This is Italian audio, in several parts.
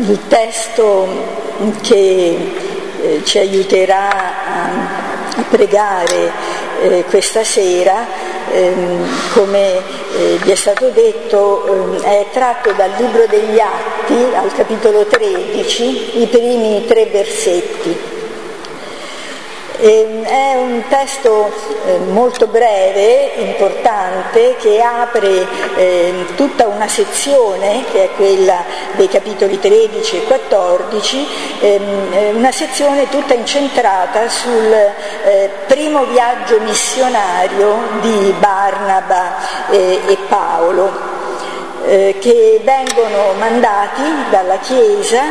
il testo che eh, ci aiuterà a, pregare eh, questa sera, ehm, come eh, vi è stato detto, ehm, è tratto dal libro degli Atti, al capitolo 13, i primi tre versetti. Ehm, è un testo eh, molto breve, importante, che apre ehm, tutta una sezione, che è quella dei capitoli 13 e 14, ehm, eh, una sezione tutta incentrata sul eh, primo viaggio missionario di Barnaba e Paolo. che vengono mandati dalla Chiesa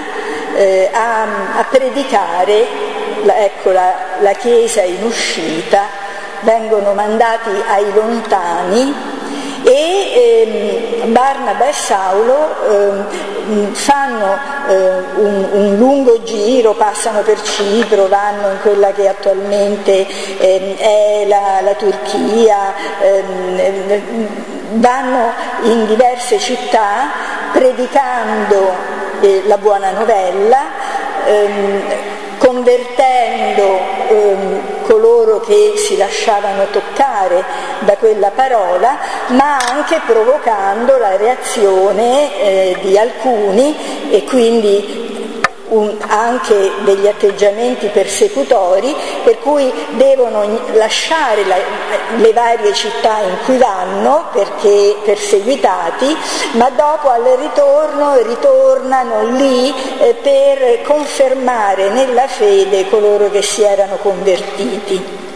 a, predicare ecco la, la Chiesa in uscita, vengono mandati ai lontani e ehm, Barnaba e Saulo ehm, fanno eh, un, un, lungo giro, passano per Cipro, vanno in quella che attualmente ehm, è la, la Turchia, ehm, vanno in diverse città predicando eh, la buona novella ehm, convertendo ehm, coloro che si lasciavano toccare da quella parola, ma anche provocando la reazione eh, di alcuni e quindi un, anche degli atteggiamenti persecutori per cui devono lasciare la, le varie città in cui vanno perché perseguitati, ma dopo al ritorno ritornano lì eh, per confermare nella fede coloro che si erano convertiti.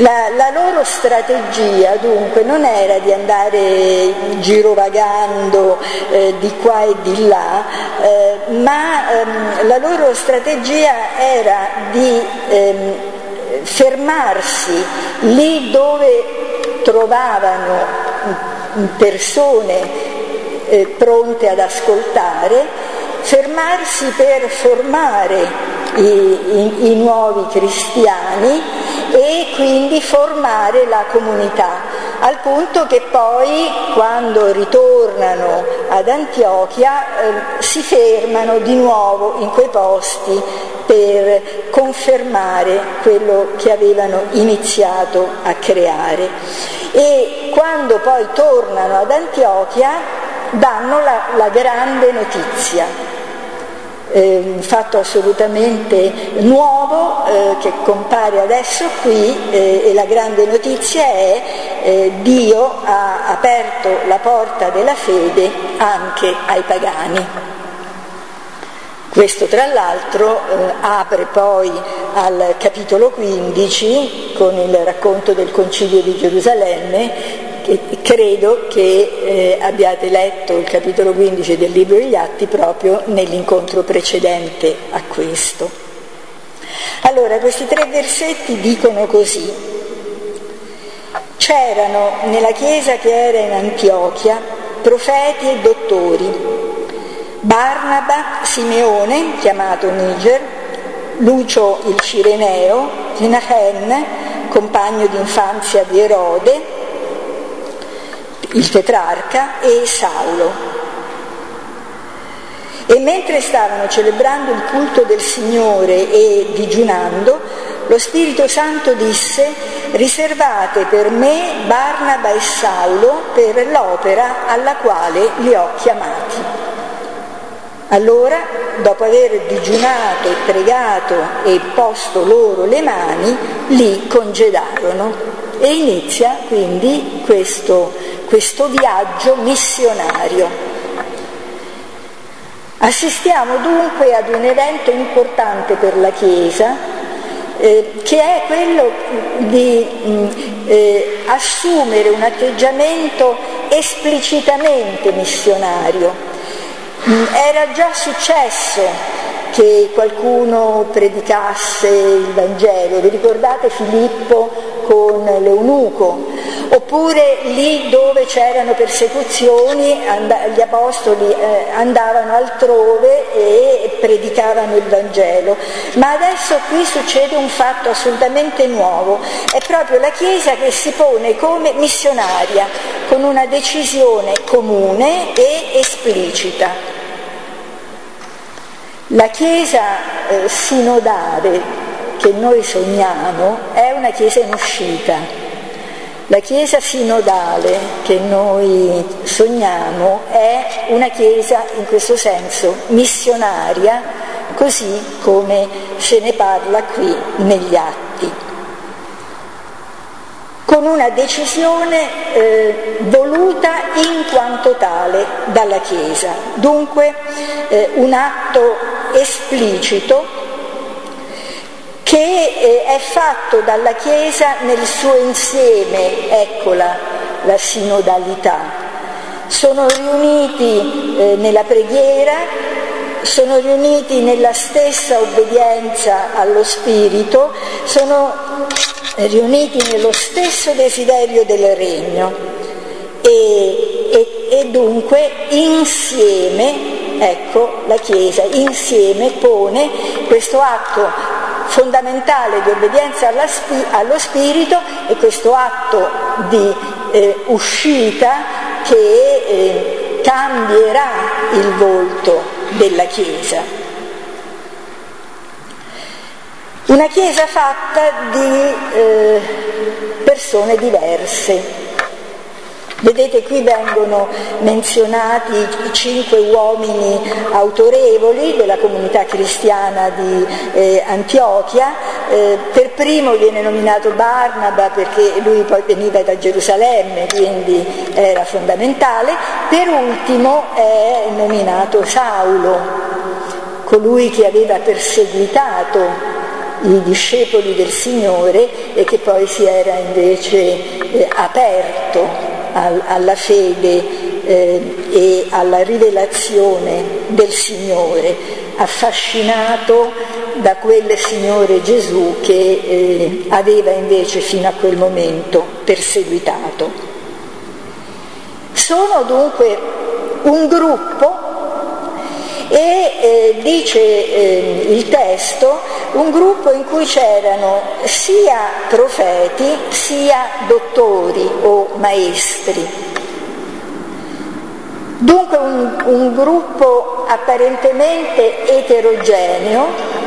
La, la, loro strategia dunque non era di andare girovagando eh, di qua e di là, eh, ma ehm, la loro strategia era di ehm, fermarsi lì dove trovavano persone eh, pronte ad ascoltare, fermarsi per formare i, i, i nuovi cristiani e quindi formare la comunità, al punto che poi quando ritornano ad Antiochia eh, si fermano di nuovo in quei posti per confermare quello che avevano iniziato a creare. E quando poi tornano ad Antiochia danno la, la grande notizia, eh, fatto assolutamente nuovo eh, che compare adesso qui eh, e la grande notizia è eh, Dio ha aperto la porta della fede anche ai pagani. Questo tra l'altro eh, apre poi al capitolo 15 con il racconto del concilio di Gerusalemme credo che eh, abbiate letto il capitolo 15 del libro degli Atti proprio nell'incontro precedente a questo. Allora, questi tre versetti dicono così. C'erano nella chiesa che era in Antiochia profeti e dottori, Barnaba, Simeone, chiamato Niger, Lucio il Cireneo, Menahem, compagno d'infanzia di Erode, il tetrarca e Saulo. E mentre stavano celebrando il culto del Signore e digiunando, lo Spirito Santo disse, riservate per me Barnaba e Saulo per l'opera alla quale li ho chiamati. Allora, dopo aver digiunato e pregato e posto loro le mani, li congedarono. E inizia quindi questo questo viaggio missionario. Assistiamo dunque ad un evento importante per la Chiesa, eh, che è quello di mm, eh, assumere un atteggiamento esplicitamente missionario. Mm, era già successo che qualcuno predicasse il Vangelo, vi ricordate Filippo con l'eunuco, oppure lì dove c'erano persecuzioni gli apostoli eh, andavano altrove e predicavano il Vangelo. Ma adesso qui succede un fatto assolutamente nuovo, è proprio la Chiesa che si pone come missionaria, con una decisione comune e esplicita. La Chiesa eh, sinodale che noi sogniamo è una Chiesa in uscita. La Chiesa sinodale che noi sogniamo è una Chiesa in questo senso missionaria, così come se ne parla qui negli atti con una decisione eh, voluta in quanto tale dalla Chiesa. Dunque eh, un atto esplicito che eh, è fatto dalla Chiesa nel suo insieme, eccola la sinodalità. Sono riuniti eh, nella preghiera, sono riuniti nella stessa obbedienza allo Spirito, sono riuniti nello stesso desiderio del regno e, e, e dunque insieme Ecco, la Chiesa insieme pone questo atto fondamentale di obbedienza allo Spirito e questo atto di eh, uscita che eh, cambierà il volto della Chiesa. Una chiesa fatta di eh, persone diverse. Vedete qui vengono menzionati i cinque uomini autorevoli della comunità cristiana di eh, Antiochia, eh, per primo viene nominato Barnaba perché lui poi veniva da Gerusalemme, quindi era fondamentale, per ultimo è nominato Saulo, colui che aveva perseguitato i discepoli del Signore e che poi si era invece eh, aperto al, alla fede eh, e alla rivelazione del Signore, affascinato da quel Signore Gesù che eh, aveva invece fino a quel momento perseguitato. Sono dunque un gruppo e eh, dice eh, il testo un gruppo in cui c'erano sia profeti sia dottori o maestri. Dunque un, un gruppo apparentemente eterogeneo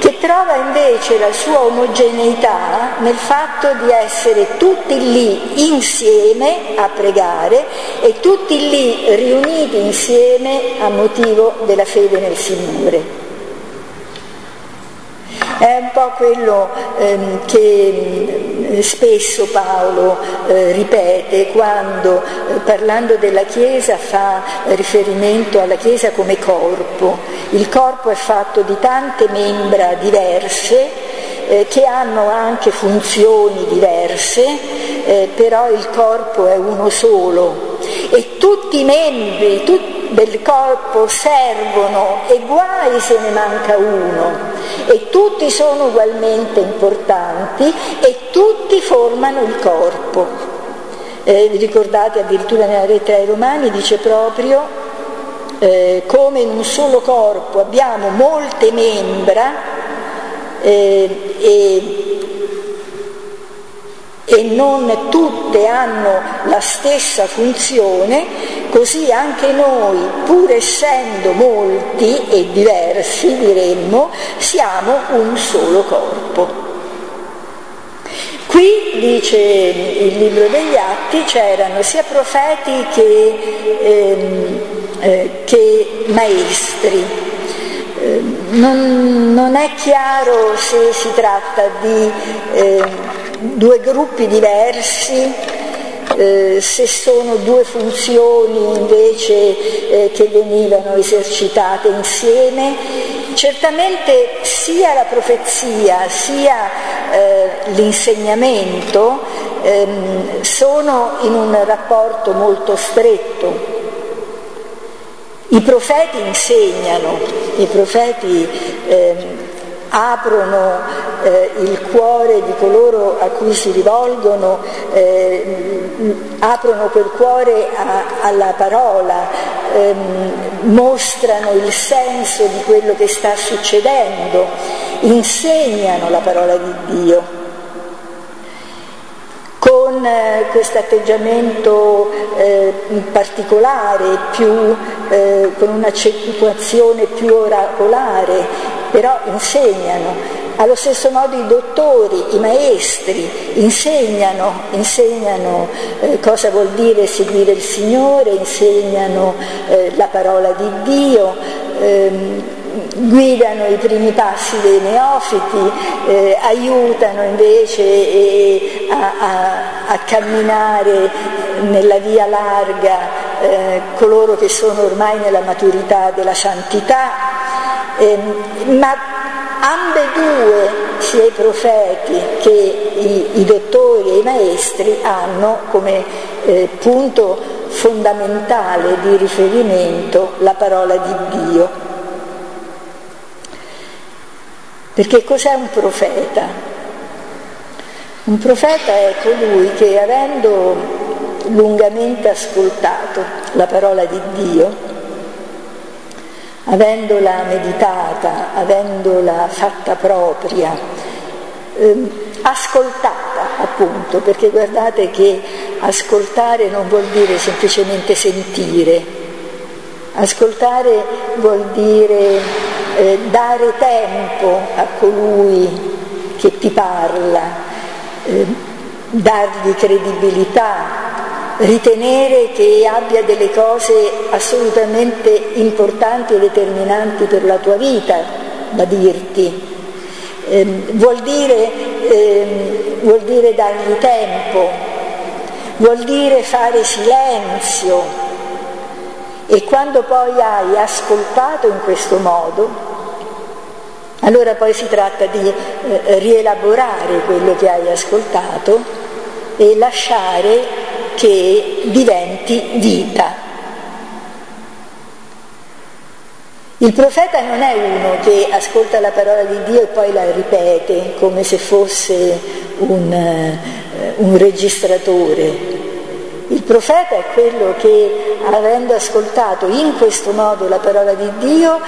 che trova invece la sua omogeneità nel fatto di essere tutti lì insieme a pregare e tutti lì riuniti insieme a motivo della fede nel Signore. È un po' quello ehm, che mm, spesso Paolo eh, ripete quando eh, parlando della Chiesa fa riferimento alla Chiesa come corpo. Il corpo è fatto di tante membra diverse eh, che hanno anche funzioni diverse, eh, però il corpo è uno solo e tutti i membri tutti del corpo servono e guai se ne manca uno e tutti sono ugualmente importanti e tutti formano il corpo. Eh, ricordate addirittura nella lettera ai Romani dice proprio eh, come in un solo corpo abbiamo molte membra eh, e e non tutte hanno la stessa funzione, così anche noi, pur essendo molti e diversi, diremmo, siamo un solo corpo. Qui, dice il libro degli Atti, c'erano sia profeti che, ehm, eh, che maestri. Eh, non, non, è chiaro se si tratta di eh, due gruppi diversi, eh, se sono due funzioni invece eh, che venivano esercitate insieme. Certamente sia la profezia sia eh, l'insegnamento ehm, sono in un rapporto molto stretto. I profeti insegnano, i profeti ehm, aprono eh, il cuore di coloro a cui si rivolgono, eh, aprono quel cuore a, alla parola, ehm, mostrano il senso di quello che sta succedendo, insegnano la parola di Dio. Con eh, questo atteggiamento eh, particolare, più, eh, con un'accentuazione più oracolare, però insegnano. Allo stesso modo i dottori, i maestri insegnano, insegnano eh, cosa vuol dire seguire il Signore, insegnano eh, la parola di Dio. Ehm, guidano i primi passi dei neofiti, eh, aiutano invece eh, a, a, a, camminare nella via larga eh, coloro che sono ormai nella maturità della santità, ehm, ma ambedue, sia i profeti che i, i dottori e i maestri, hanno come eh, punto fondamentale di riferimento la parola di Dio. Perché cos'è un profeta? Un profeta è colui che avendo lungamente ascoltato la parola di Dio, avendola meditata, avendola fatta propria, ehm, ascoltata appunto, perché guardate che ascoltare non vuol dire semplicemente sentire, ascoltare vuol dire eh, dare tempo a colui che ti parla, eh, dargli credibilità, ritenere che abbia delle cose assolutamente importanti e determinanti per la tua vita da dirti. Eh, vuol, dire, eh, vuol dire dargli tempo, vuol dire fare silenzio, e quando poi hai ascoltato in questo modo, allora poi si tratta di eh, rielaborare quello che hai ascoltato e lasciare che diventi vita. Il profeta non è uno che ascolta la parola di Dio e poi la ripete come se fosse un, uh, un registratore, il profeta è quello che, avendo ascoltato in questo modo la parola di Dio,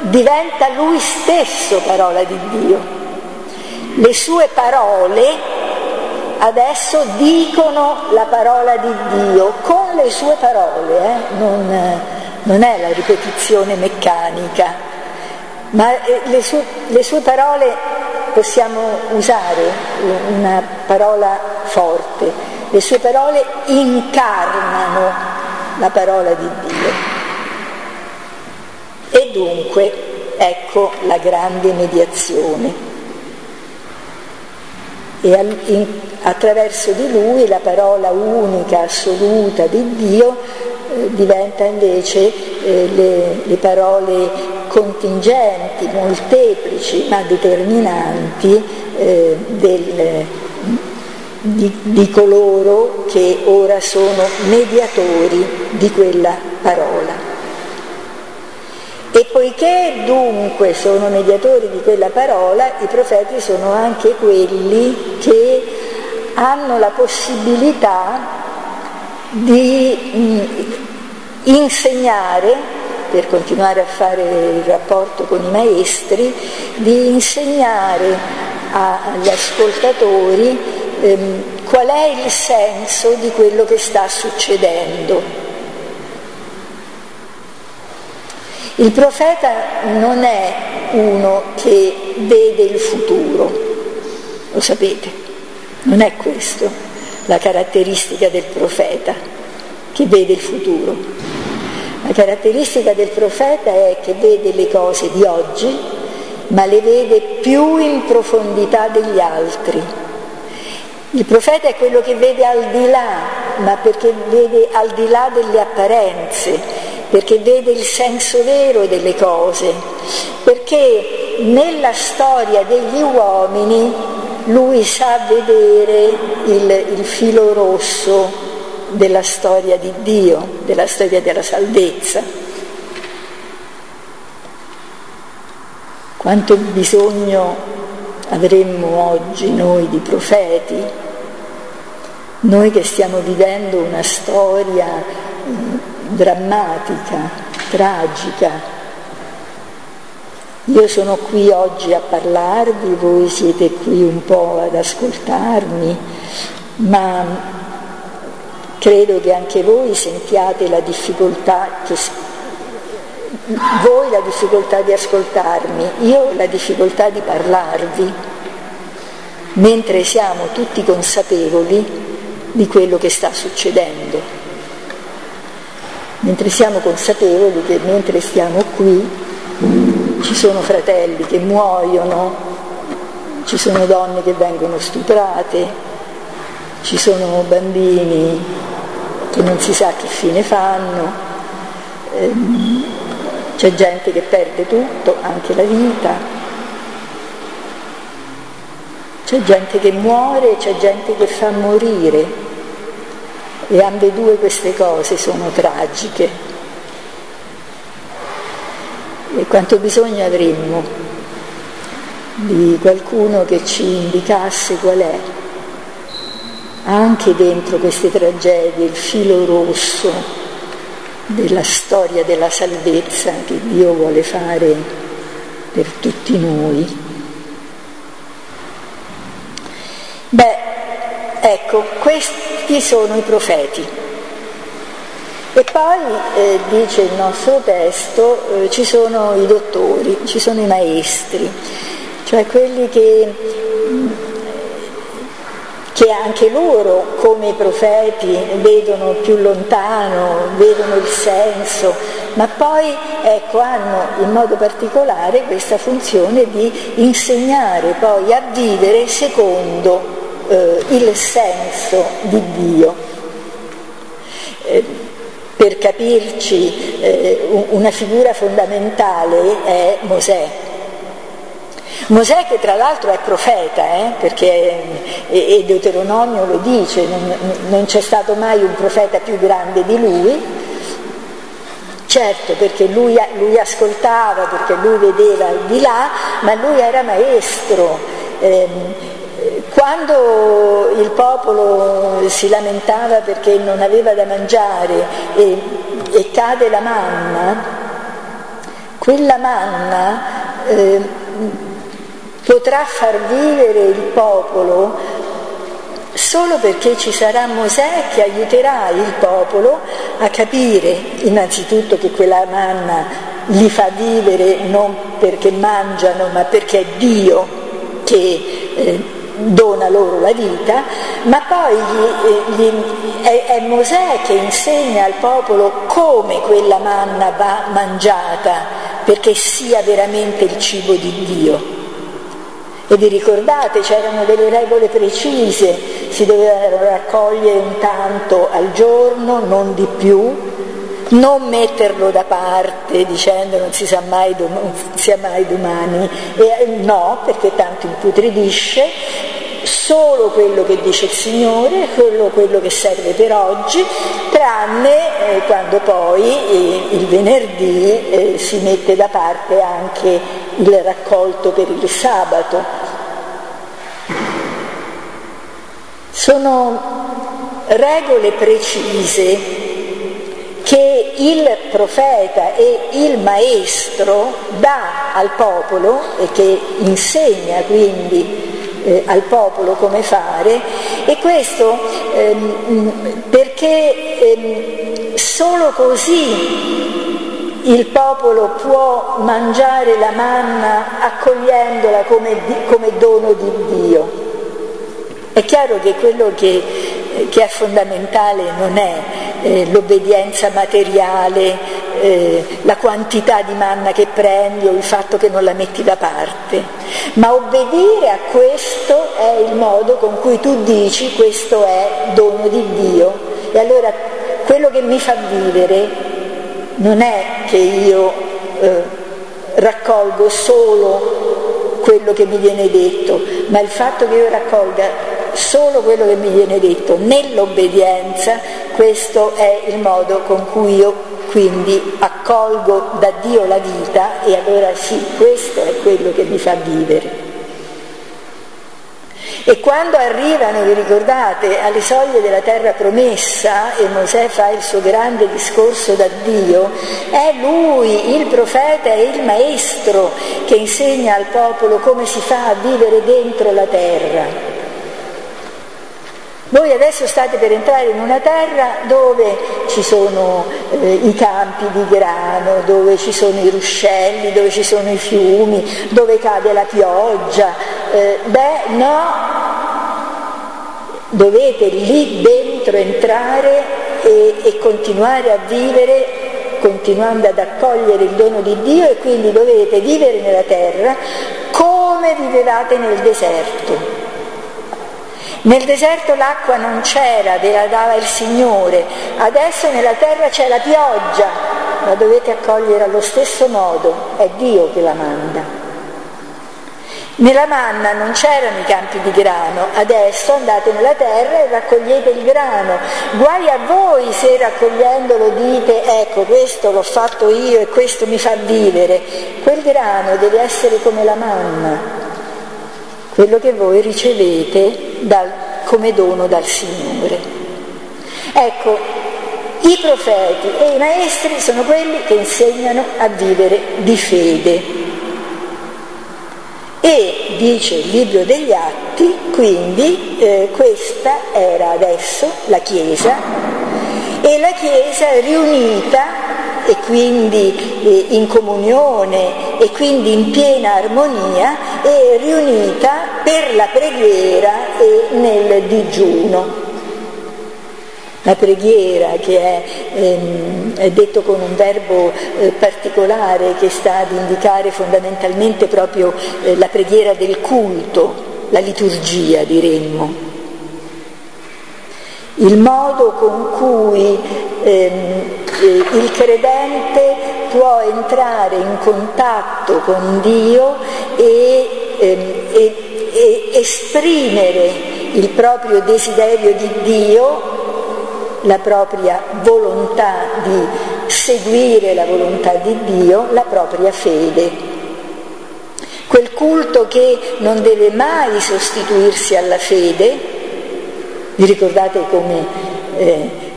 diventa lui stesso parola di Dio. Le sue parole adesso dicono la parola di Dio con le sue parole, eh? non, non, è la ripetizione meccanica, ma eh, le sue, le sue parole possiamo usare una parola forte le sue parole incarnano la parola di Dio. E dunque ecco la grande mediazione. E attraverso di lui la parola unica, assoluta di Dio eh, diventa invece eh, le, le parole contingenti, molteplici ma determinanti eh, del, di, di coloro che ora sono mediatori di quella parola. E poiché dunque sono mediatori di quella parola, i profeti sono anche quelli che hanno la possibilità di mm, insegnare, per continuare a fare il rapporto con i maestri, di insegnare agli ascoltatori ehm, qual è il senso di quello che sta succedendo. Il profeta non è uno che vede il futuro, lo sapete, non è questo la caratteristica del profeta che vede il futuro. La caratteristica del profeta è che vede le cose di oggi, ma le vede più in profondità degli altri il profeta è quello che vede al di là, ma perché vede al di là delle apparenze, perché vede il senso vero delle cose, perché nella storia degli uomini lui sa vedere il, il filo rosso della storia di Dio, della storia della salvezza. Quanto bisogno avremmo oggi noi di profeti, noi che stiamo vivendo una storia drammatica, tragica. Io sono qui oggi a parlarvi, voi siete qui un po' ad ascoltarmi, ma credo che anche voi sentiate la difficoltà che voi la difficoltà di ascoltarmi, io la difficoltà di parlarvi, mentre siamo tutti consapevoli di quello che sta succedendo, mentre siamo consapevoli che mentre stiamo qui ci sono fratelli che muoiono, ci sono donne che vengono stuprate, ci sono bambini che non si sa che fine fanno. Ehm, c'è gente che perde tutto, anche la vita, c'è gente che muore, c'è gente che fa morire e ambedue queste cose sono tragiche. E quanto bisogno avremmo di qualcuno che ci indicasse qual è, anche dentro queste tragedie, il filo rosso della storia della salvezza che Dio vuole fare per tutti noi. Beh, ecco, questi sono i profeti. E poi, eh, dice il nostro testo, eh, ci sono i dottori, ci sono i maestri, cioè quelli che che anche loro come i profeti vedono più lontano, vedono il senso, ma poi ecco, hanno in modo particolare questa funzione di insegnare poi a vivere secondo eh, il senso di Dio. Eh, per capirci, eh, una figura fondamentale è Mosè Mosè che tra l'altro è profeta, eh, perché e, Deuteronomio lo dice, non, non c'è stato mai un profeta più grande di lui, certo perché lui, lui, ascoltava, perché lui vedeva di là, ma lui era maestro. Eh, quando il popolo si lamentava perché non aveva da mangiare e, e cade la manna, quella manna eh, potrà far vivere il popolo solo perché ci sarà Mosè che aiuterà il popolo a capire innanzitutto che quella manna li fa vivere non perché mangiano ma perché è Dio che eh, dona loro la vita, ma poi gli, gli, è, è Mosè che insegna al popolo come quella manna va mangiata perché sia veramente il cibo di Dio. E vi ricordate, c'erano delle regole precise, si doveva raccogliere un tanto al giorno, non di più, non metterlo da parte dicendo non si sa mai, non sia mai domani, e, no, perché tanto imputridisce, solo quello che dice il Signore, quello, quello che serve per oggi, tranne eh, quando poi eh, il venerdì eh, si mette da parte anche il raccolto per il sabato. Sono regole precise che il profeta e il maestro dà al popolo e che insegna quindi eh, al popolo come fare e questo ehm, perché ehm, solo così il popolo può mangiare la manna accogliendola come, come dono di Dio. È chiaro che quello che, che è fondamentale non è eh, l'obbedienza materiale, eh, la quantità di manna che prendi o il fatto che non la metti da parte, ma obbedire a questo è il modo con cui tu dici questo è dono di Dio. E allora quello che mi fa vivere non è che io eh, raccolgo solo quello che mi viene detto, ma il fatto che io raccolga solo quello che mi viene detto nell'obbedienza, questo è il modo con cui io quindi accolgo da Dio la vita e allora sì, questo è quello che mi fa vivere. E quando arrivano, vi ricordate, alle soglie della terra promessa e Mosè fa il suo grande discorso da Dio, è lui, il profeta e il maestro, che insegna al popolo come si fa a vivere dentro la terra. Voi adesso state per entrare in una terra dove ci sono eh, i campi di grano, dove ci sono i ruscelli, dove ci sono i fiumi, dove cade la pioggia. Eh, beh, no, dovete lì dentro entrare e, e continuare a vivere continuando ad accogliere il dono di Dio e quindi dovete vivere nella terra come vivevate nel deserto. Nel deserto l'acqua non c'era, ve la dava il Signore, adesso nella terra c'è la pioggia, la dovete accogliere allo stesso modo, è Dio che la manda. Nella manna non c'erano i campi di grano, adesso andate nella terra e raccogliete il grano. Guai a voi se raccogliendolo dite ecco questo l'ho fatto io e questo mi fa vivere. Quel grano deve essere come la manna, quello che voi ricevete dal, come dono dal Signore. Ecco, i profeti e i maestri sono quelli che insegnano a vivere di fede. E dice il libro degli atti, quindi eh, questa era adesso la Chiesa e la Chiesa riunita e quindi eh, in comunione e quindi in piena armonia e riunita per la preghiera e nel digiuno. La preghiera che è, ehm, è, detto con un verbo eh, particolare che sta ad indicare fondamentalmente proprio eh, la preghiera del culto, la liturgia diremmo. Il modo con cui ehm, eh, il credente può entrare in contatto con Dio e, ehm, e, e esprimere il proprio desiderio di Dio, la propria volontà di seguire la volontà di Dio, la propria fede. Quel culto che non deve mai sostituirsi alla fede, vi ricordate come eh,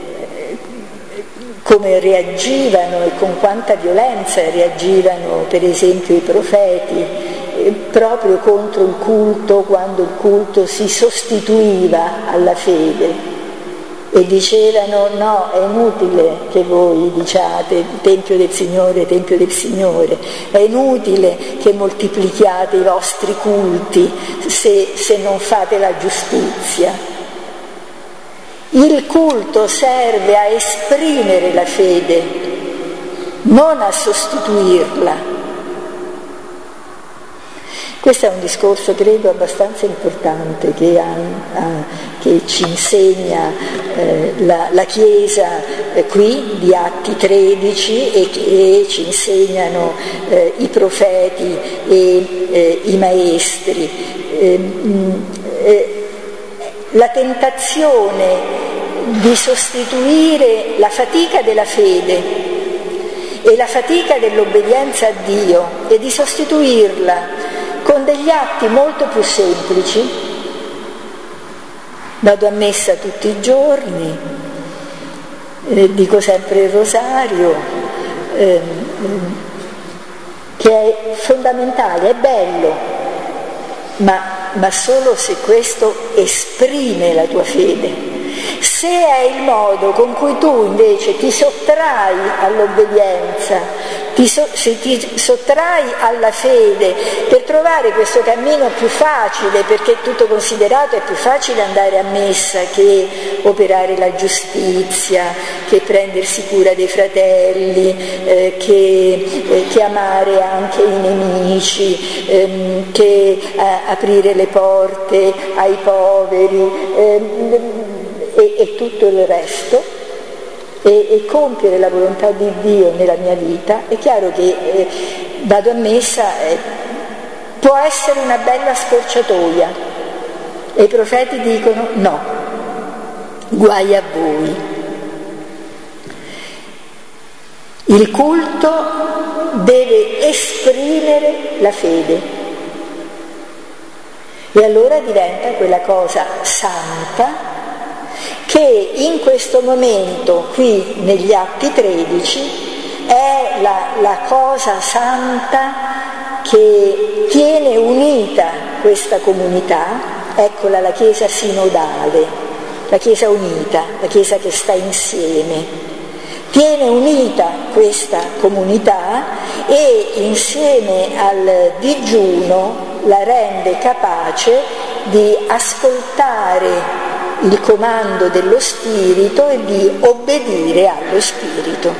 come reagivano e con quanta violenza reagivano per esempio i profeti eh, proprio contro il culto quando il culto si sostituiva alla fede e dicevano no, è inutile che voi diciate Tempio del Signore, Tempio del Signore, è inutile che moltiplichiate i vostri culti se, se non fate la giustizia. Il culto serve a esprimere la fede, non a sostituirla. Questo è un discorso, credo, abbastanza importante che, ha, ha, che ci insegna eh, la, la, Chiesa eh, qui di Atti 13 e che ci insegnano eh, i profeti e eh, i maestri. Ehm, eh, la tentazione di sostituire la fatica della fede e la fatica dell'obbedienza a Dio e di sostituirla con degli atti molto più semplici. Vado a messa tutti i giorni, eh, dico sempre il rosario, eh, che è fondamentale, è bello, ma, ma solo se questo esprime la tua fede. Se è il modo con cui tu invece ti sottrai all'obbedienza, ti se ti sottrai alla fede per trovare questo cammino più facile, perché tutto considerato è più facile andare a messa che operare la giustizia, che prendersi cura dei fratelli, eh, che, eh, che, amare anche i nemici, ehm, che eh, aprire le porte ai poveri. Ehm, e, e tutto il resto e, e, compiere la volontà di Dio nella mia vita, è chiaro che eh, vado a messa, eh, può essere una bella scorciatoia e i profeti dicono no, guai a voi. Il culto deve esprimere la fede e allora diventa quella cosa santa che in questo momento qui negli Atti 13 è la, la cosa santa che tiene unita questa comunità, eccola la Chiesa sinodale, la Chiesa unita, la Chiesa che sta insieme. Tiene unita questa comunità e insieme al digiuno la rende capace di ascoltare il comando dello Spirito e di obbedire allo Spirito.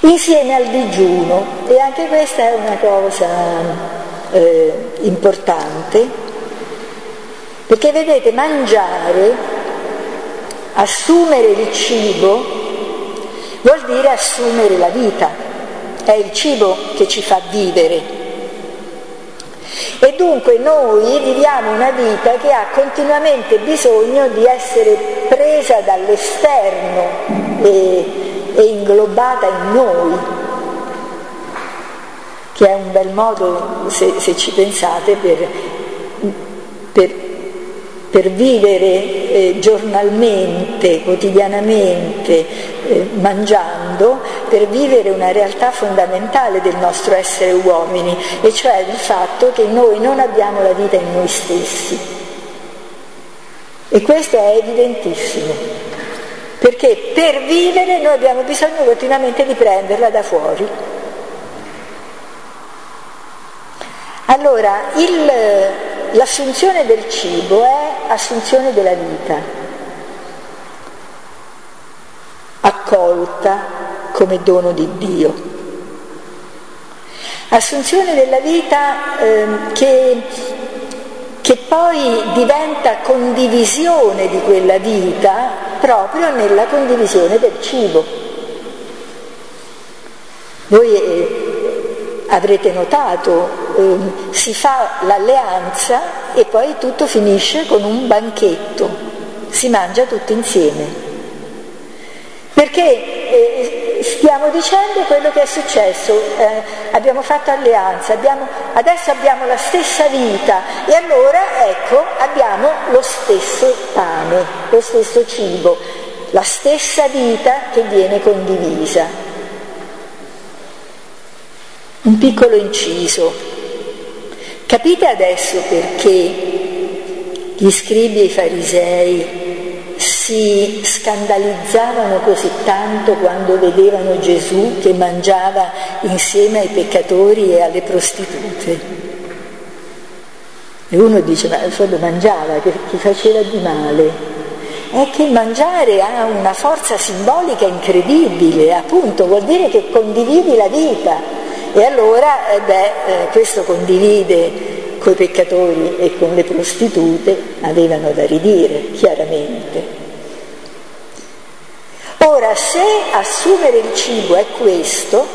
Insieme al digiuno, e anche questa è una cosa eh, importante, perché vedete, mangiare, assumere il cibo, vuol dire assumere la vita, è il cibo che ci fa vivere. E dunque noi viviamo una vita che ha continuamente bisogno di essere presa dall'esterno e, e inglobata in noi, che è un bel modo, se, se ci pensate, per, per, per vivere eh, giornalmente, quotidianamente, eh, mangiando, per vivere una realtà fondamentale del nostro essere uomini, e cioè il fatto che noi non abbiamo la vita in noi stessi. E questo è evidentissimo, perché per vivere noi abbiamo bisogno continuamente di prenderla da fuori. Allora, il, l'assunzione del cibo è assunzione della vita, accolta come dono di Dio. Assunzione della vita eh, che, che poi diventa condivisione di quella vita proprio nella condivisione del cibo. Voi eh, avrete notato, eh, si fa l'alleanza e poi tutto finisce con un banchetto, si mangia tutti insieme. Perché eh, stiamo dicendo quello che è successo, eh, abbiamo fatto alleanza, abbiamo, adesso abbiamo la stessa vita e allora ecco abbiamo lo stesso pane, lo stesso cibo, la stessa vita che viene condivisa. Un piccolo inciso. Capite adesso perché gli scribi e i farisei si scandalizzavano così tanto quando vedevano Gesù che mangiava insieme ai peccatori e alle prostitute. E uno dice, ma solo mangiava, che ti faceva di male. È che mangiare ha una forza simbolica incredibile, appunto, vuol dire che condividi la vita. E allora, eh beh, eh, questo condivide con i peccatori e con le prostitute, avevano da ridire, chiaramente. Ora, se assumere il cibo è questo,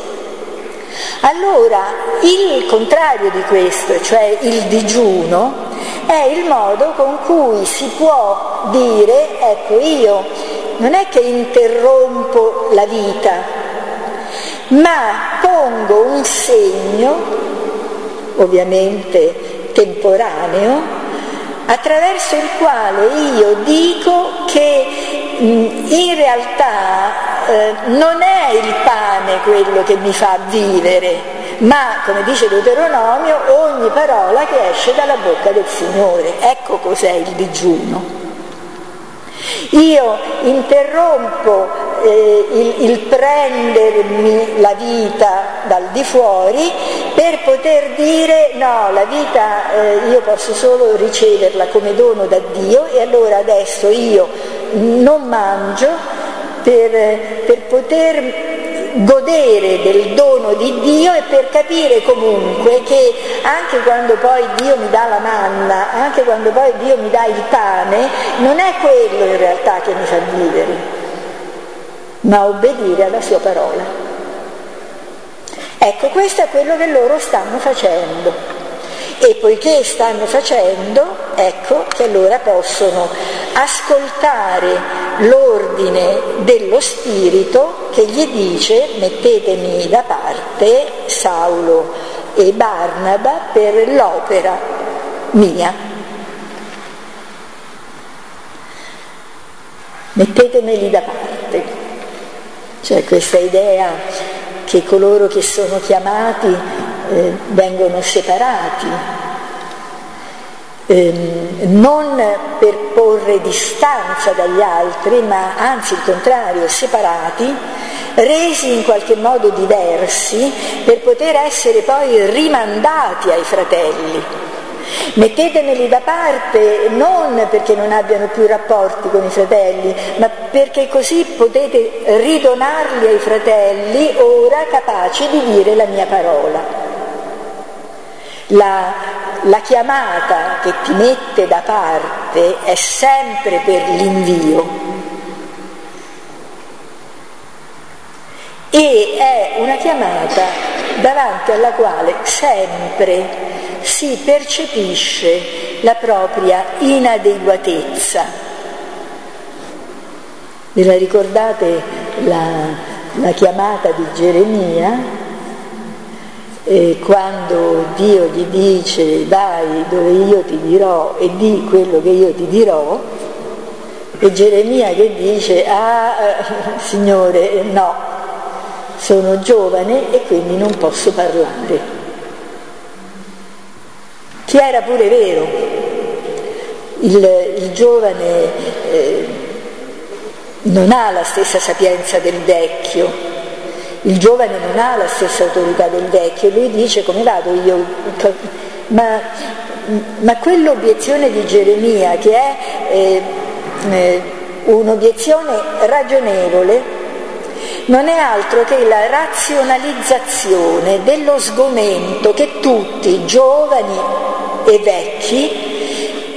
allora il contrario di questo, cioè il digiuno, è il modo con cui si può dire, ecco io non è che interrompo la vita, ma pongo un segno, ovviamente temporaneo, attraverso il quale io dico che in realtà eh, non è il pane quello che mi fa vivere, ma come dice Deuteronomio, ogni parola che esce dalla bocca del Signore. Ecco cos'è il digiuno. Io interrompo eh, il, il, prendermi la vita dal di fuori per poter dire no, la vita eh, io posso solo riceverla come dono da Dio e allora adesso io non mangio per, per poter godere del dono di Dio e per capire comunque che anche quando poi Dio mi dà la manna, anche quando poi Dio mi dà il pane, non è quello in realtà che mi fa vivere, ma obbedire alla sua parola. Ecco, questo è quello che loro stanno facendo. E poiché stanno facendo, ecco che allora possono ascoltare l'ordine dello Spirito che gli dice mettetemi da parte Saulo e Barnaba per l'opera mia. Mettetemeli da parte. Cioè questa idea che coloro che sono chiamati eh, vengono separati ehm, non per porre distanza dagli altri, ma anzi il contrario, separati, resi in qualche modo diversi per poter essere poi rimandati ai fratelli. Mettetemeli da parte non perché non abbiano più rapporti con i fratelli, ma perché così potete ridonarli ai fratelli ora capaci di dire la mia parola. La, la chiamata che ti mette da parte è sempre per l'invio. E è una chiamata davanti alla quale sempre si percepisce la propria inadeguatezza. Ve la ricordate la, la chiamata di Geremia? Eh, quando Dio gli dice vai dove io ti dirò e di quello che io ti dirò, e Geremia che dice ah Signore no, sono giovane e quindi non posso parlare che era pure vero. Il, il giovane eh, non ha la stessa sapienza del vecchio, il giovane non ha la stessa autorità del vecchio, lui dice come vado io, ma, ma quell'obiezione di Geremia che è eh, eh, un'obiezione ragionevole, non è altro che la razionalizzazione dello sgomento che tutti, giovani e vecchi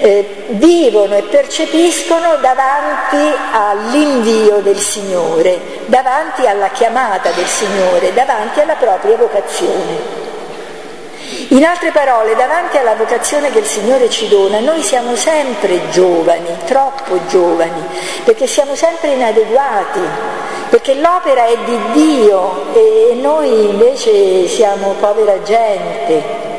eh, vivono e percepiscono davanti all'invio del Signore, davanti alla chiamata del Signore, davanti alla propria vocazione. In altre parole, davanti alla vocazione che il Signore ci dona, noi siamo sempre giovani, troppo giovani, perché siamo sempre inadeguati, perché l'opera è di Dio e noi invece siamo povera gente.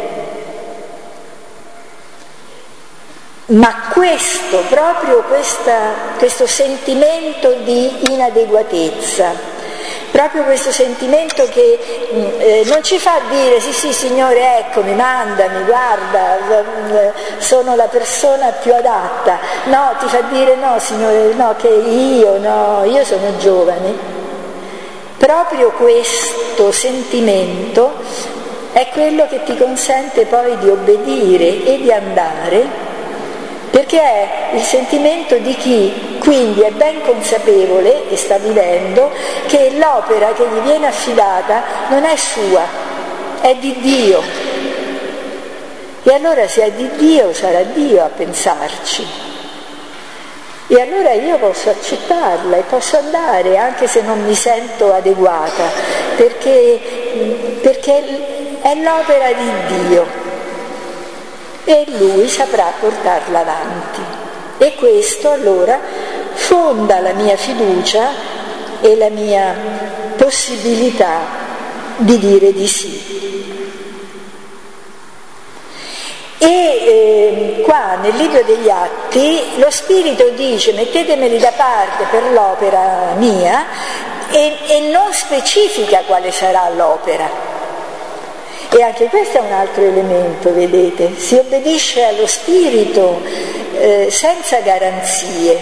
Ma questo, proprio questa, questo sentimento di inadeguatezza, proprio questo sentimento che mm, eh, non ci fa dire sì sì signore eccomi, mandami, guarda, sono la persona più adatta, no, ti fa dire no signore, no, che io, no, io sono giovane. Proprio questo sentimento è quello che ti consente poi di obbedire e di andare perché è il sentimento di chi quindi è ben consapevole e sta vivendo che l'opera che gli viene affidata non è sua, è di Dio. E allora se è di Dio sarà Dio a pensarci. E allora io posso accettarla e posso andare anche se non mi sento adeguata, perché, perché è l'opera di Dio e lui saprà portarla avanti. E questo allora fonda la mia fiducia e la mia possibilità di dire di sì. E eh, qua nel libro degli atti lo Spirito dice mettetemeli da parte per l'opera mia e, e non specifica quale sarà l'opera. E anche questo è un altro elemento, vedete, si obbedisce allo spirito eh, senza garanzie.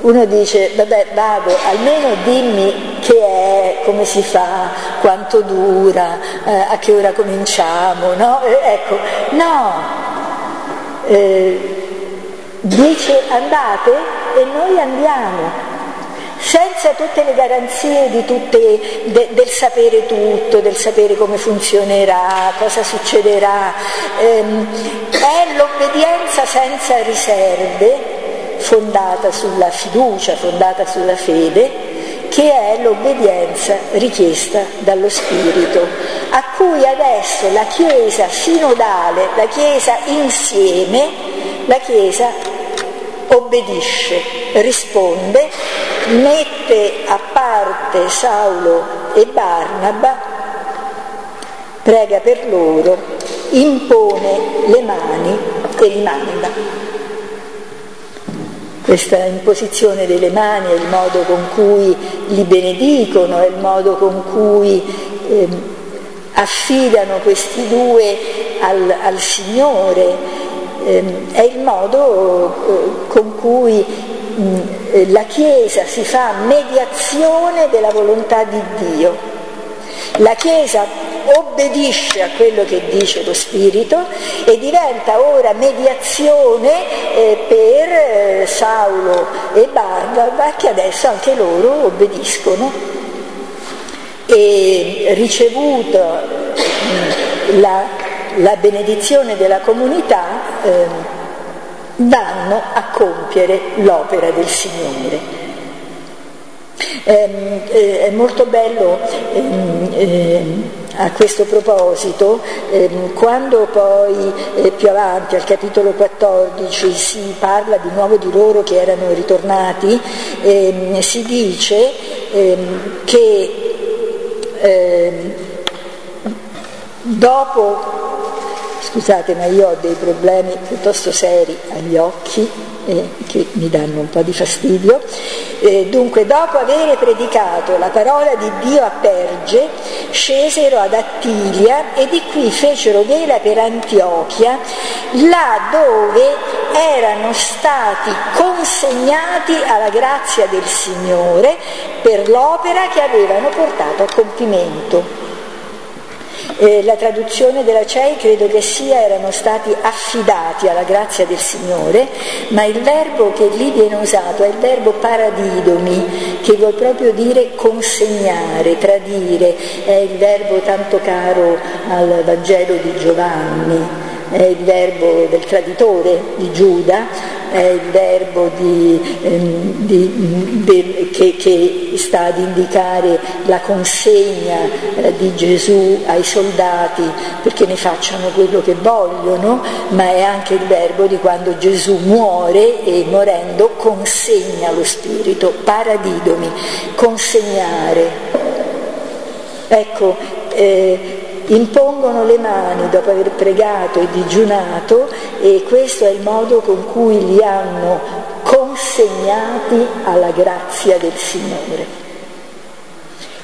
Uno dice, vabbè vado, almeno dimmi che è, come si fa, quanto dura, eh, a che ora cominciamo, no? Eh, ecco, no, eh, dice andate e noi andiamo senza tutte le garanzie tutte, de, del sapere tutto, del sapere come funzionerà, cosa succederà. Ehm, è l'obbedienza senza riserve, fondata sulla fiducia, fondata sulla fede, che è l'obbedienza richiesta dallo Spirito, a cui adesso la Chiesa sinodale, la Chiesa insieme, la Chiesa obbedisce, risponde, mette a parte Saulo e Barnaba, prega per loro, impone le mani e li manda. Questa imposizione delle mani è il modo con cui li benedicono, è il modo con cui eh, affidano questi due al, al Signore, eh, è il modo eh, con cui eh, la Chiesa si fa mediazione della volontà di Dio. La Chiesa obbedisce a quello che dice lo Spirito e diventa ora mediazione eh, per eh, Saulo e Barnaba che adesso anche loro obbediscono e ricevuta la, la, benedizione della comunità eh, vanno a compiere l'opera del Signore. Eh, è molto bello eh, a questo proposito, ehm, quando poi eh, più avanti al capitolo 14 si parla di nuovo di loro che erano ritornati, ehm, si dice ehm, che dopo, scusate ma io ho dei problemi piuttosto seri agli occhi eh, che mi danno un po' di fastidio, eh, dunque dopo aver predicato la parola di Dio a Perge, scesero ad Attilia e di qui fecero vela per Antiochia, là dove erano stati consegnati alla grazia del Signore per l'opera che avevano portato a compimento. Eh, la traduzione della CEI credo che sia erano stati affidati alla grazia del Signore, ma il verbo che lì viene usato è il verbo paradidomi, che vuol proprio dire consegnare, tradire, è il verbo tanto caro al Vangelo di Giovanni è il verbo del traditore di Giuda, è il verbo di, ehm, di, de, che, che, sta ad indicare la consegna eh, di Gesù ai soldati perché ne facciano quello che vogliono, ma è anche il verbo di quando Gesù muore e morendo consegna lo Spirito, paradidomi, consegnare. Ecco, eh, impongono le mani dopo aver pregato e digiunato e questo è il modo con cui li hanno consegnati alla grazia del Signore.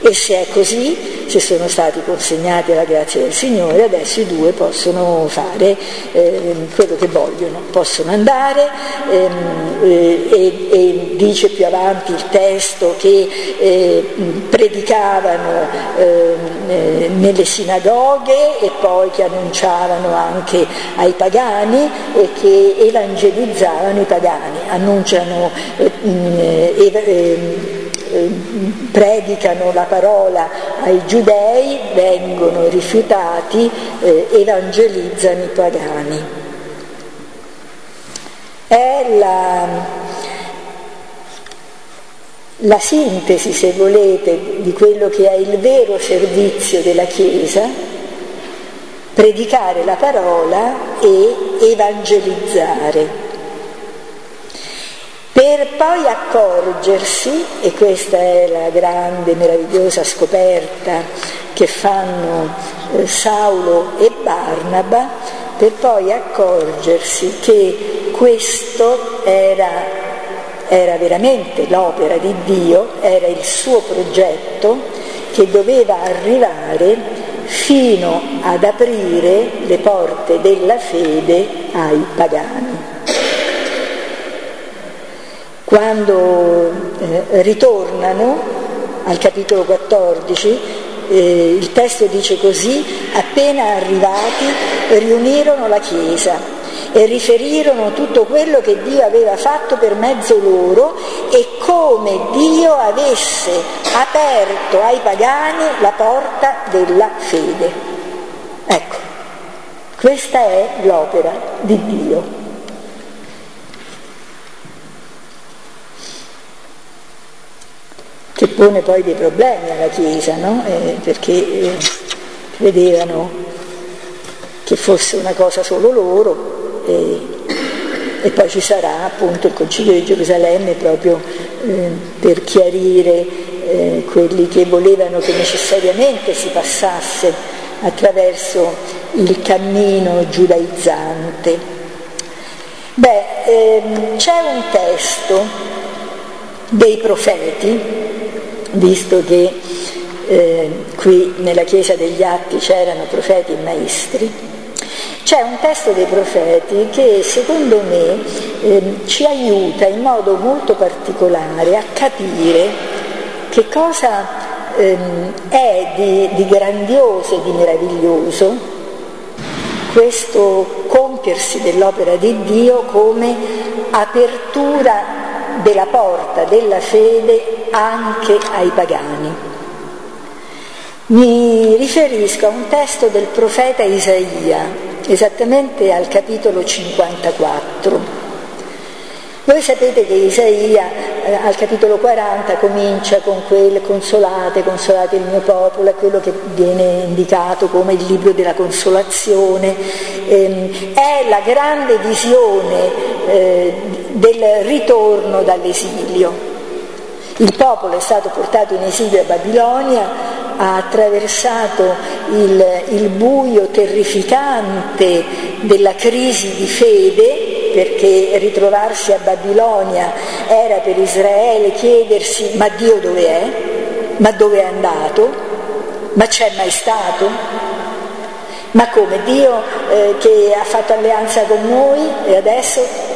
E se è così, se sono stati consegnati alla grazia del Signore, adesso i due possono fare eh, quello che vogliono, possono andare ehm, eh, e, e, dice più avanti il testo che eh, predicavano ehm, eh, nelle sinagoghe e poi che annunciavano anche ai pagani e che evangelizzavano i pagani, annunciano eh, ehm, predicano la parola ai giudei, vengono rifiutati, eh, evangelizzano i pagani. È la, la sintesi, se volete, di quello che è il vero servizio della Chiesa, predicare la parola e evangelizzare per poi accorgersi, e questa è la grande, meravigliosa scoperta che fanno eh, Saulo e Barnaba, per poi accorgersi che questo era, era veramente l'opera di Dio, era il suo progetto che doveva arrivare fino ad aprire le porte della fede ai pagani. Quando eh, ritornano al capitolo 14, eh, il testo dice così, appena arrivati riunirono la Chiesa e riferirono tutto quello che Dio aveva fatto per mezzo loro e come Dio avesse aperto ai pagani la porta della fede. Ecco, questa è l'opera di Dio. Che pone poi dei problemi alla Chiesa, no? eh, perché eh, credevano che fosse una cosa solo loro e, e, poi ci sarà appunto il Concilio di Gerusalemme proprio eh, per chiarire eh, quelli che volevano che necessariamente si passasse attraverso il cammino giudaizzante. Beh, ehm, c'è un testo dei profeti visto che eh, qui nella Chiesa degli Atti c'erano profeti e maestri, c'è un testo dei profeti che secondo me eh, ci aiuta in modo molto particolare a capire che cosa ehm, è di, di grandioso e di meraviglioso questo compiersi dell'opera di Dio come apertura della porta della fede anche ai pagani. Mi riferisco a un testo del profeta Isaia, esattamente al capitolo 54. Voi sapete che Isaia eh, al capitolo 40 comincia con quel consolate, consolate il mio popolo, è quello che viene indicato come il libro della consolazione, eh, è la grande visione eh, del ritorno dall'esilio. Il popolo è stato portato in esilio a Babilonia, ha attraversato il, il buio terrificante della crisi di fede, perché ritrovarsi a Babilonia era per Israele chiedersi ma Dio dove è? Ma dove è andato? Ma c'è mai stato? Ma come Dio eh, che ha fatto alleanza con noi e adesso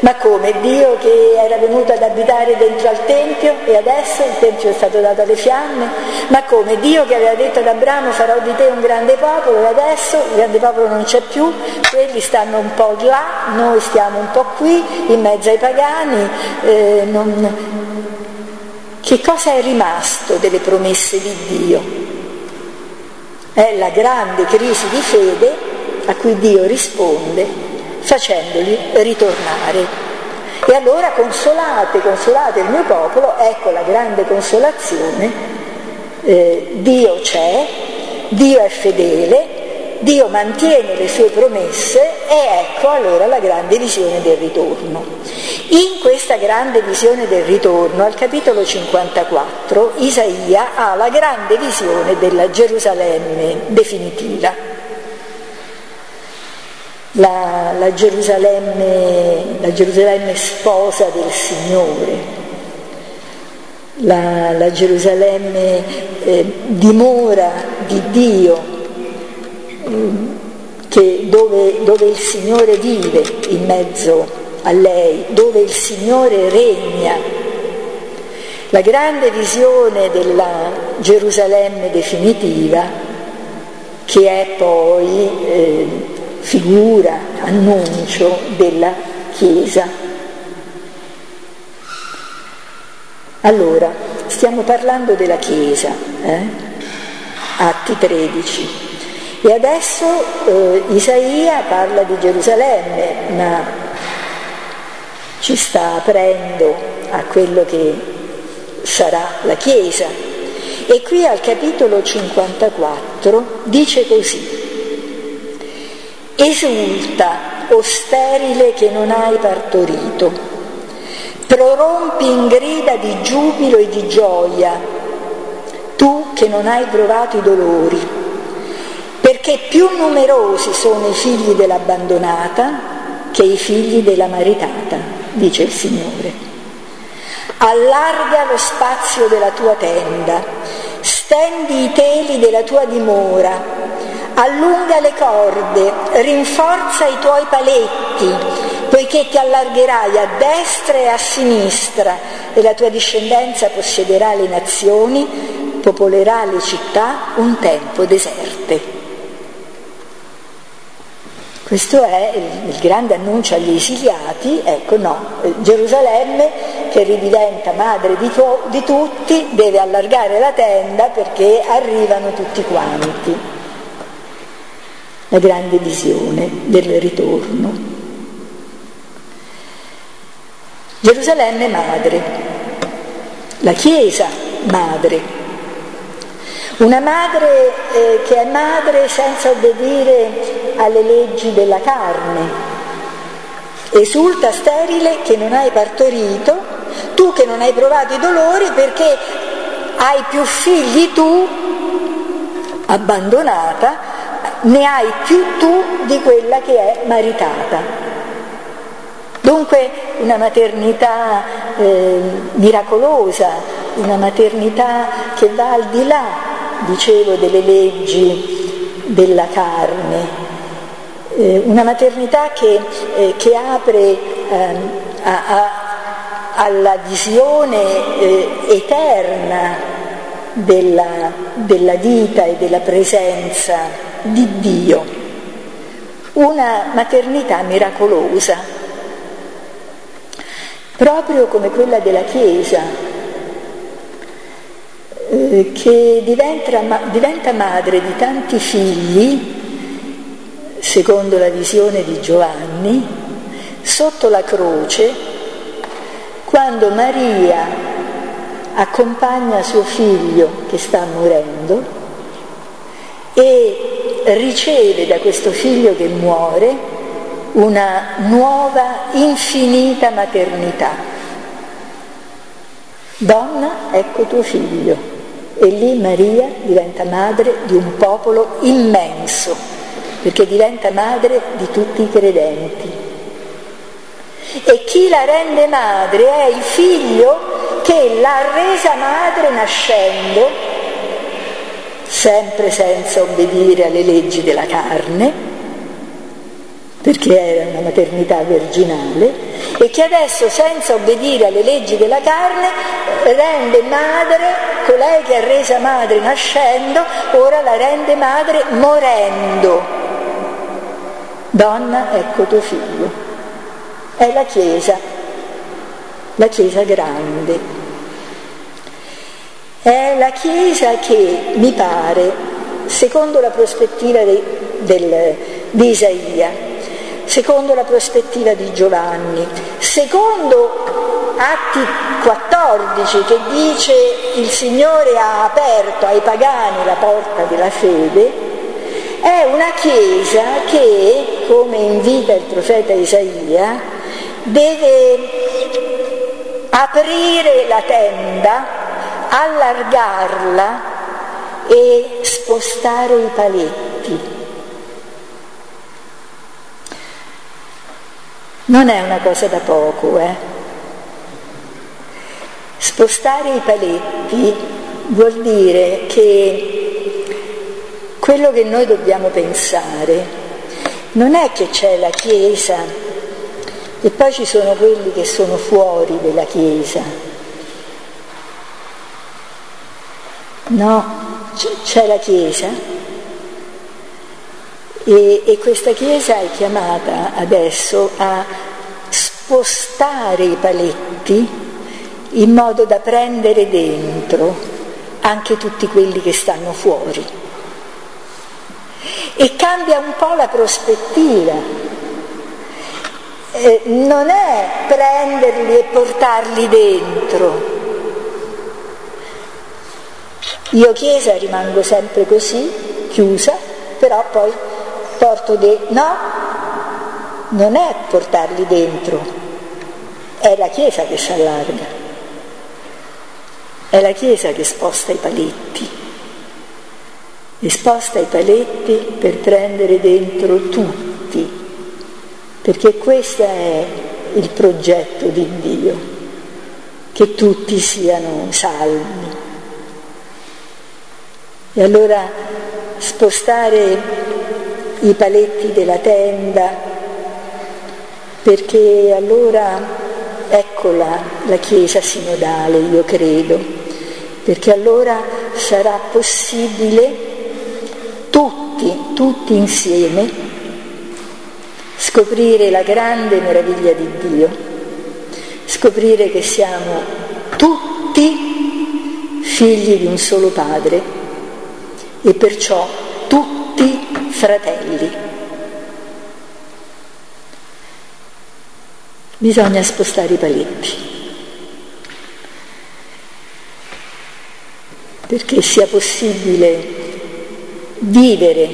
ma come? Dio che era venuto ad abitare dentro al Tempio e adesso il Tempio è stato dato alle fiamme? Ma come? Dio che aveva detto ad Abramo farò di te un grande popolo e adesso il grande popolo non c'è più, quelli stanno un po' là, noi stiamo un po' qui, in mezzo ai pagani. Eh, non... Che cosa è rimasto delle promesse di Dio? È la grande crisi di fede a cui Dio risponde facendoli ritornare. E allora consolate, consolate il mio popolo, ecco la grande consolazione, eh, Dio c'è, Dio è fedele, Dio mantiene le sue promesse e ecco allora la grande visione del ritorno. In questa grande visione del ritorno, al capitolo 54, Isaia ha la grande visione della Gerusalemme definitiva la, la, Gerusalemme, la Gerusalemme sposa del Signore, la, la Gerusalemme eh, dimora di Dio, eh, dove, dove il Signore vive in mezzo a lei, dove il Signore regna. La grande visione della Gerusalemme definitiva, che è poi eh, figura, annuncio della Chiesa. Allora, stiamo parlando della Chiesa, eh? Atti 13. E adesso eh, Isaia parla di Gerusalemme, ma ci sta aprendo a quello che sarà la Chiesa. E qui al capitolo 54 dice così, Esulta, o sterile che non hai partorito, prorompi in grida di giubilo e di gioia, tu che non hai provato i dolori, perché più numerosi sono i figli dell'abbandonata che i figli della maritata, dice il Signore. Allarga lo spazio della tua tenda, stendi i teli della tua dimora, allunga le corde, rinforza i tuoi paletti, poiché ti allargerai a destra e a sinistra e la tua discendenza possederà le nazioni, popolerà le città un tempo deserte. Questo è il, grande annuncio agli esiliati, ecco no, Gerusalemme che ridiventa madre di, to- di tutti deve allargare la tenda perché arrivano tutti quanti la grande visione del ritorno. Gerusalemme madre, la Chiesa madre, una madre eh, che è madre senza obbedire alle leggi della carne, esulta sterile che non hai partorito, tu che non hai provato i dolori perché hai più figli tu, abbandonata, ne hai più tu di quella che è maritata. Dunque una maternità eh, miracolosa, una maternità che va al di là, dicevo, delle leggi della carne, eh, una maternità che, eh, che apre eh, a, a, alla visione eh, eterna della, della vita e della presenza di Dio, una maternità miracolosa, proprio come quella della Chiesa, eh, che diventa, diventa madre di tanti figli, secondo la visione di Giovanni, sotto la croce, quando Maria accompagna suo figlio che sta morendo e riceve da questo figlio che muore una nuova infinita maternità. Donna, ecco tuo figlio. E lì Maria diventa madre di un popolo immenso, perché diventa madre di tutti i credenti. E chi la rende madre è il figlio che l'ha resa madre nascendo, sempre senza obbedire alle leggi della carne, perché era una maternità virginale, e che adesso senza obbedire alle leggi della carne rende madre, colei che ha resa madre nascendo, ora la rende madre morendo. Donna, ecco tuo figlio. È la Chiesa, la Chiesa grande. È la Chiesa che mi pare, secondo la prospettiva di, del, di Isaia, secondo la prospettiva di Giovanni, secondo Atti 14 che dice il Signore ha aperto ai pagani la porta della fede, è una Chiesa che, come invita il profeta Isaia, deve aprire la tenda allargarla e spostare i paletti. Non è una cosa da poco, eh? Spostare i paletti vuol dire che quello che noi dobbiamo pensare non è che c'è la Chiesa e poi ci sono quelli che sono fuori della Chiesa No, c'è la Chiesa e, e questa Chiesa è chiamata adesso a spostare i paletti in modo da prendere dentro anche tutti quelli che stanno fuori. E cambia un po' la prospettiva. Eh, non è prenderli e portarli dentro, io Chiesa rimango sempre così, chiusa, però poi porto dentro. No, non è portarli dentro, è la Chiesa che si allarga, è la Chiesa che sposta i paletti e sposta i paletti per prendere dentro tutti, perché questo è il progetto di Dio, che tutti siano salvi. E allora spostare i paletti della tenda, perché allora eccola la Chiesa sinodale, io credo, perché allora sarà possibile tutti, tutti insieme, scoprire la grande meraviglia di Dio, scoprire che siamo tutti figli di un solo Padre e perciò tutti fratelli. Bisogna spostare i paletti perché sia possibile vivere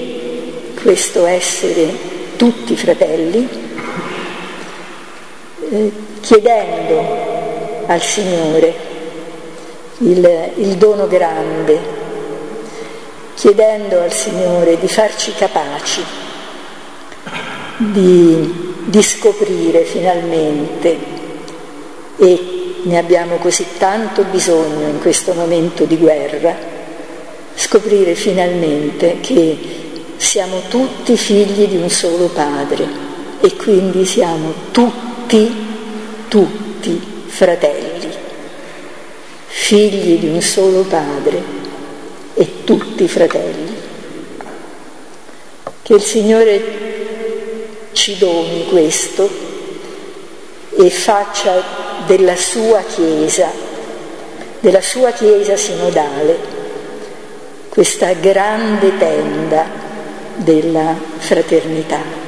questo essere tutti fratelli, eh, chiedendo al Signore il, il dono grande chiedendo al Signore di farci capaci di, di scoprire finalmente e ne abbiamo così tanto bisogno in questo momento di guerra, scoprire finalmente che siamo tutti figli di un solo padre e quindi siamo tutti, tutti fratelli, figli di un solo padre e tutti fratelli. Che il Signore ci doni questo e faccia della sua Chiesa, della sua Chiesa sinodale, questa grande tenda della fraternità.